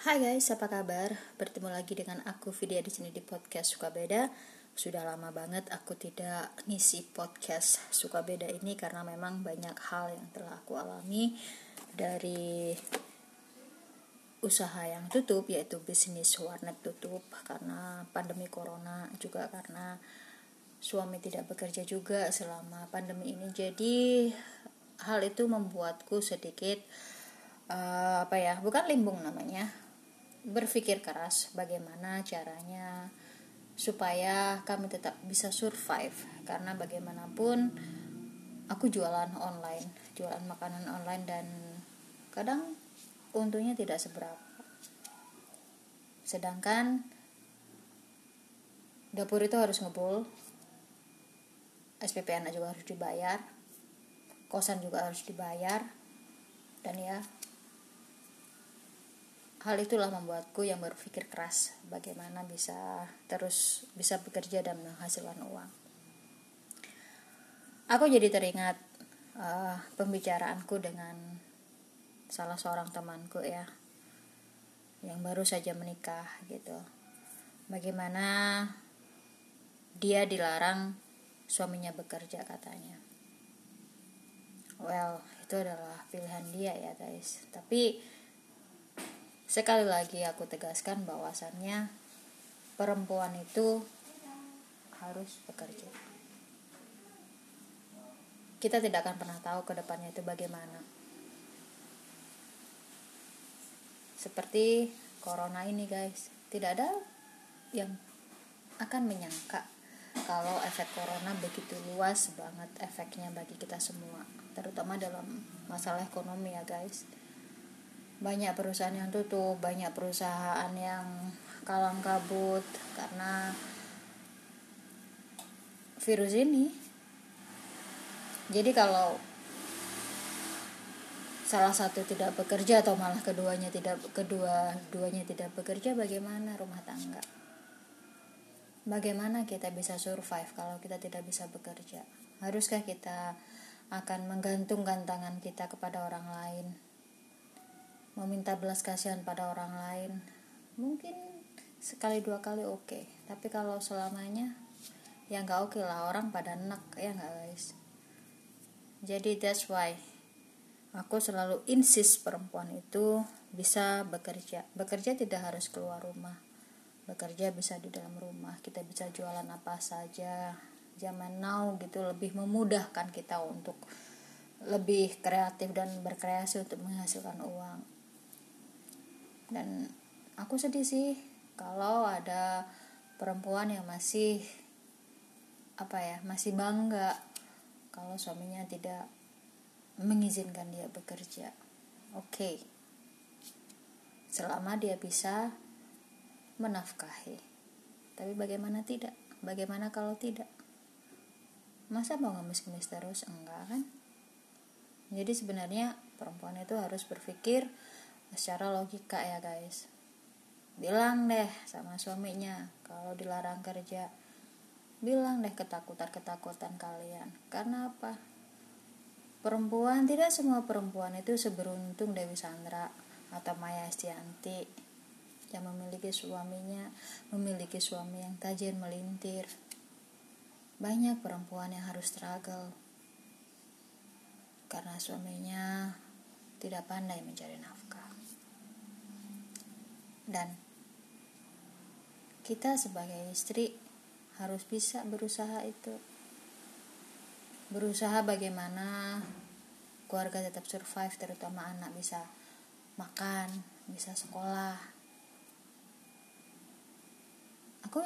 Hai guys, apa kabar? Bertemu lagi dengan aku Vidya di sini di podcast Suka Beda. Sudah lama banget aku tidak ngisi podcast Suka Beda ini karena memang banyak hal yang telah aku alami dari usaha yang tutup yaitu bisnis warnet tutup karena pandemi corona juga karena suami tidak bekerja juga selama pandemi ini. Jadi hal itu membuatku sedikit uh, apa ya bukan limbung namanya berpikir keras bagaimana caranya supaya kami tetap bisa survive. Karena bagaimanapun aku jualan online jualan makanan online dan kadang untungnya tidak seberapa. Sedangkan dapur itu harus ngebul SPP anak juga harus dibayar kosan juga harus dibayar dan ya hal itulah membuatku yang berpikir keras bagaimana bisa terus bisa bekerja dan menghasilkan uang. Aku jadi teringat uh, pembicaraanku dengan salah seorang temanku ya yang baru saja menikah gitu. Bagaimana dia dilarang suaminya bekerja katanya. Well, itu adalah pilihan dia ya guys. Tapi Sekali lagi aku tegaskan bahwasannya perempuan itu harus bekerja. Kita tidak akan pernah tahu ke depannya itu bagaimana. Seperti corona ini guys, tidak ada yang akan menyangka kalau efek corona begitu luas banget efeknya bagi kita semua, terutama dalam masalah ekonomi ya guys banyak perusahaan yang tutup banyak perusahaan yang kalang kabut karena virus ini. Jadi kalau salah satu tidak bekerja atau malah keduanya tidak kedua duanya tidak bekerja bagaimana rumah tangga? Bagaimana kita bisa survive kalau kita tidak bisa bekerja? Haruskah kita akan menggantungkan tangan kita kepada orang lain meminta belas kasihan pada orang lain. Mungkin sekali dua kali oke. Okay. tapi kalau selamanya ya nggak oke okay lah. Orang pada enak ya nggak guys? Jadi that's why aku selalu insist perempuan itu bisa bekerja. Bekerja tidak harus keluar rumah. Bekerja bisa di dalam rumah. Kita bisa jualan apa saja. Zaman now gitu lebih memudahkan kita untuk lebih kreatif dan berkreasi untuk menghasilkan uang dan aku sedih sih kalau ada perempuan yang masih apa ya masih bangga kalau suaminya tidak mengizinkan dia bekerja. Oke. Okay. selama dia bisa menafkahi. Tapi bagaimana tidak? Bagaimana kalau tidak? Masa mau ngemis-ngemis terus? Enggak kan? Jadi sebenarnya perempuan itu harus berpikir secara logika ya guys. Bilang deh sama suaminya kalau dilarang kerja. Bilang deh ketakutan-ketakutan kalian. Karena apa? Perempuan tidak semua perempuan itu seberuntung Dewi Sandra atau Maya Estianti yang memiliki suaminya memiliki suami yang tajir melintir. Banyak perempuan yang harus struggle. Karena suaminya tidak pandai mencari nafkah dan kita sebagai istri harus bisa berusaha itu. Berusaha bagaimana keluarga tetap survive terutama anak bisa makan bisa sekolah. Aku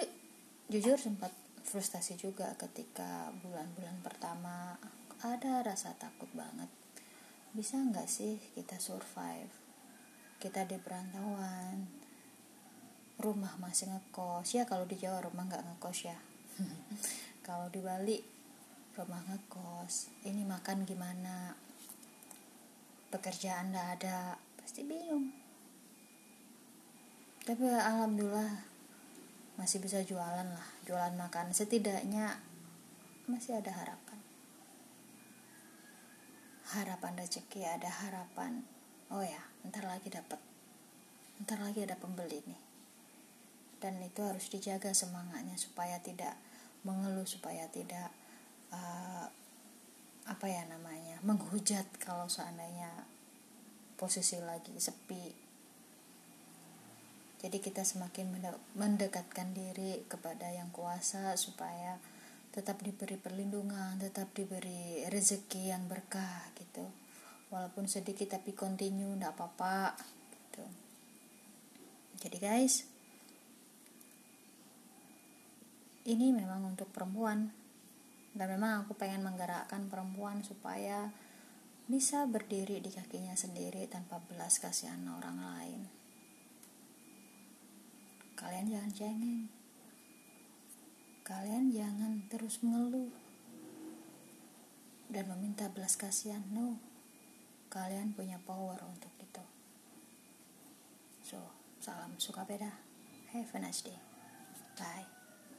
jujur sempat frustasi juga ketika bulan-bulan pertama ada rasa takut banget. Bisa nggak sih kita survive? Kita di perantauan rumah masih ngekos. Ya kalau di Jawa rumah nggak ngekos ya. Kalau di Bali rumah ngekos. Ini makan gimana? Pekerjaan nggak ada? Pasti bingung. Tapi alhamdulillah masih bisa jualan lah jualan makan. Setidaknya masih ada harapan. Harapan rezeki ada harapan. Oh ya ntar lagi dapat ntar lagi ada pembeli nih dan itu harus dijaga semangatnya supaya tidak mengeluh supaya tidak uh, apa ya namanya menghujat kalau seandainya posisi lagi sepi. Jadi kita semakin mendekatkan diri kepada yang kuasa supaya tetap diberi perlindungan tetap diberi rezeki yang berkah gitu. Walaupun sedikit tapi continue tidak apa-apa gitu. Jadi guys ini memang untuk perempuan. Dan memang aku pengen menggerakkan perempuan supaya bisa berdiri di kakinya sendiri tanpa belas kasihan orang lain. Kalian jangan cengeng. Kalian jangan terus mengeluh dan meminta belas kasihan. No kalian punya power untuk itu. So salam suka beda have a nice day. Bye